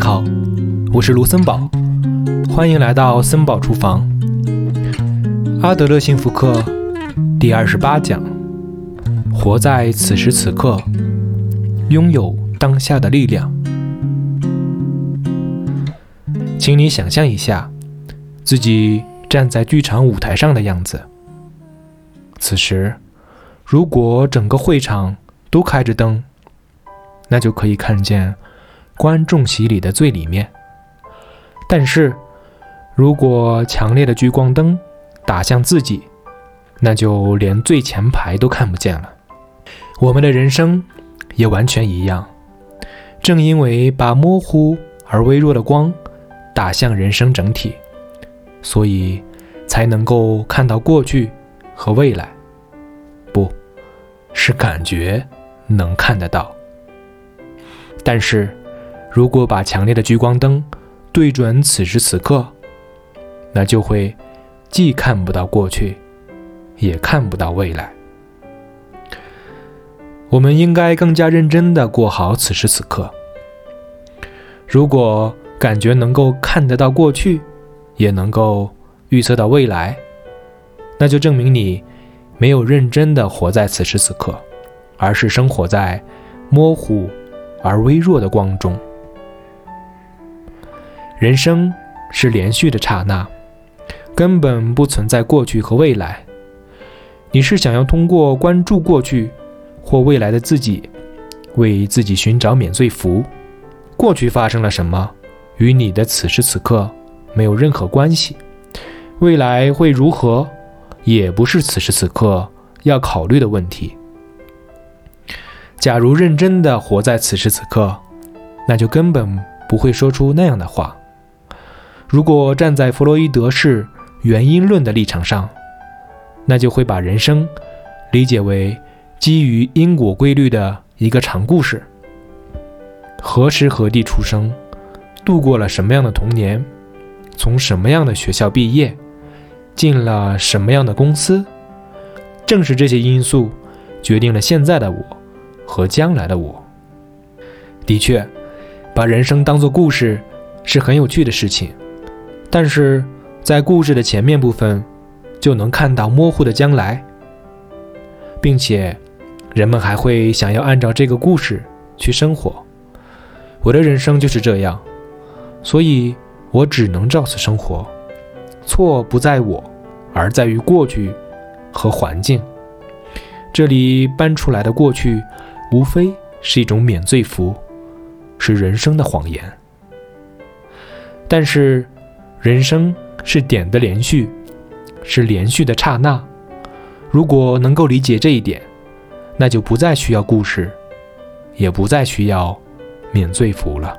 好，我是卢森堡，欢迎来到森堡厨房。阿德勒幸福课第二十八讲：活在此时此刻，拥有当下的力量。请你想象一下，自己站在剧场舞台上的样子。此时，如果整个会场都开着灯，那就可以看见观众席里的最里面。但是，如果强烈的聚光灯打向自己，那就连最前排都看不见了。我们的人生也完全一样。正因为把模糊而微弱的光打向人生整体，所以才能够看到过去和未来。不是感觉能看得到。但是，如果把强烈的聚光灯对准此时此刻，那就会既看不到过去，也看不到未来。我们应该更加认真地过好此时此刻。如果感觉能够看得到过去，也能够预测到未来，那就证明你没有认真地活在此时此刻，而是生活在模糊。而微弱的光中，人生是连续的刹那，根本不存在过去和未来。你是想要通过关注过去或未来的自己，为自己寻找免罪符？过去发生了什么，与你的此时此刻没有任何关系。未来会如何，也不是此时此刻要考虑的问题。假如认真的活在此时此刻，那就根本不会说出那样的话。如果站在弗洛伊德式原因论的立场上，那就会把人生理解为基于因果规律的一个长故事。何时何地出生，度过了什么样的童年，从什么样的学校毕业，进了什么样的公司，正是这些因素决定了现在的我。和将来的我，的确，把人生当作故事是很有趣的事情，但是在故事的前面部分就能看到模糊的将来，并且人们还会想要按照这个故事去生活。我的人生就是这样，所以我只能照此生活。错不在我，而在于过去和环境。这里搬出来的过去。无非是一种免罪符，是人生的谎言。但是，人生是点的连续，是连续的刹那。如果能够理解这一点，那就不再需要故事，也不再需要免罪符了。